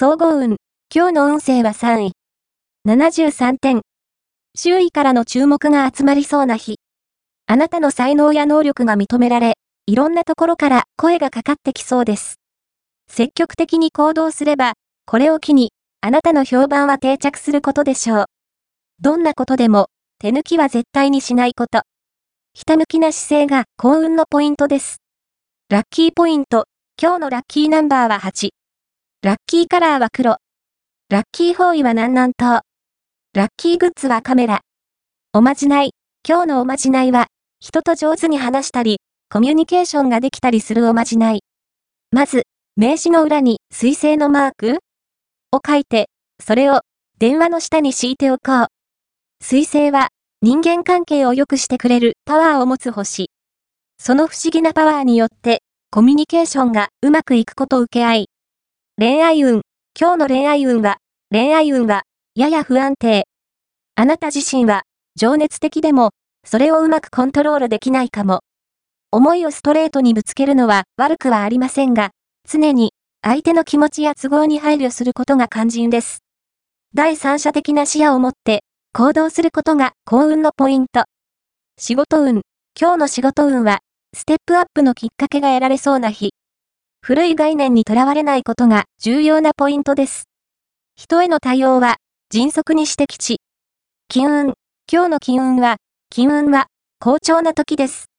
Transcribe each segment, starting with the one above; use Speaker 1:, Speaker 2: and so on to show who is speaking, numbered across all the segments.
Speaker 1: 総合運。今日の運勢は3位。73点。周囲からの注目が集まりそうな日。あなたの才能や能力が認められ、いろんなところから声がかかってきそうです。積極的に行動すれば、これを機に、あなたの評判は定着することでしょう。どんなことでも、手抜きは絶対にしないこと。ひたむきな姿勢が幸運のポイントです。ラッキーポイント。今日のラッキーナンバーは8。ラッキーカラーは黒。ラッキー方位は南南東。ラッキーグッズはカメラ。おまじない。今日のおまじないは、人と上手に話したり、コミュニケーションができたりするおまじない。まず、名刺の裏に水星のマーク？を書いて、それを電話の下に敷いておこう。水星は人間関係を良くしてくれるパワーを持つ星。その不思議なパワーによってコミュニケーションがうまくいくことを受け合い。恋愛運。今日の恋愛運は、恋愛運はやや不安定。あなた自身は情熱的でも、それをうまくコントロールできないかも。思いをストレートにぶつけるのは悪くはありませんが、常に相手の気持ちや都合に配慮することが肝心です。第三者的な視野を持って行動することが幸運のポイント。仕事運。今日の仕事運は、ステップアップのきっかけが得られそうな日。古い概念にとらわれないことが重要なポイントです。人への対応は迅速に指摘地。金運。今日の金運は、金運は好調な時です。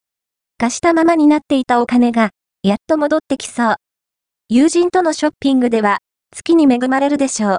Speaker 1: 貸したままになっていたお金が、やっと戻ってきそう。友人とのショッピングでは、月に恵まれるでしょう。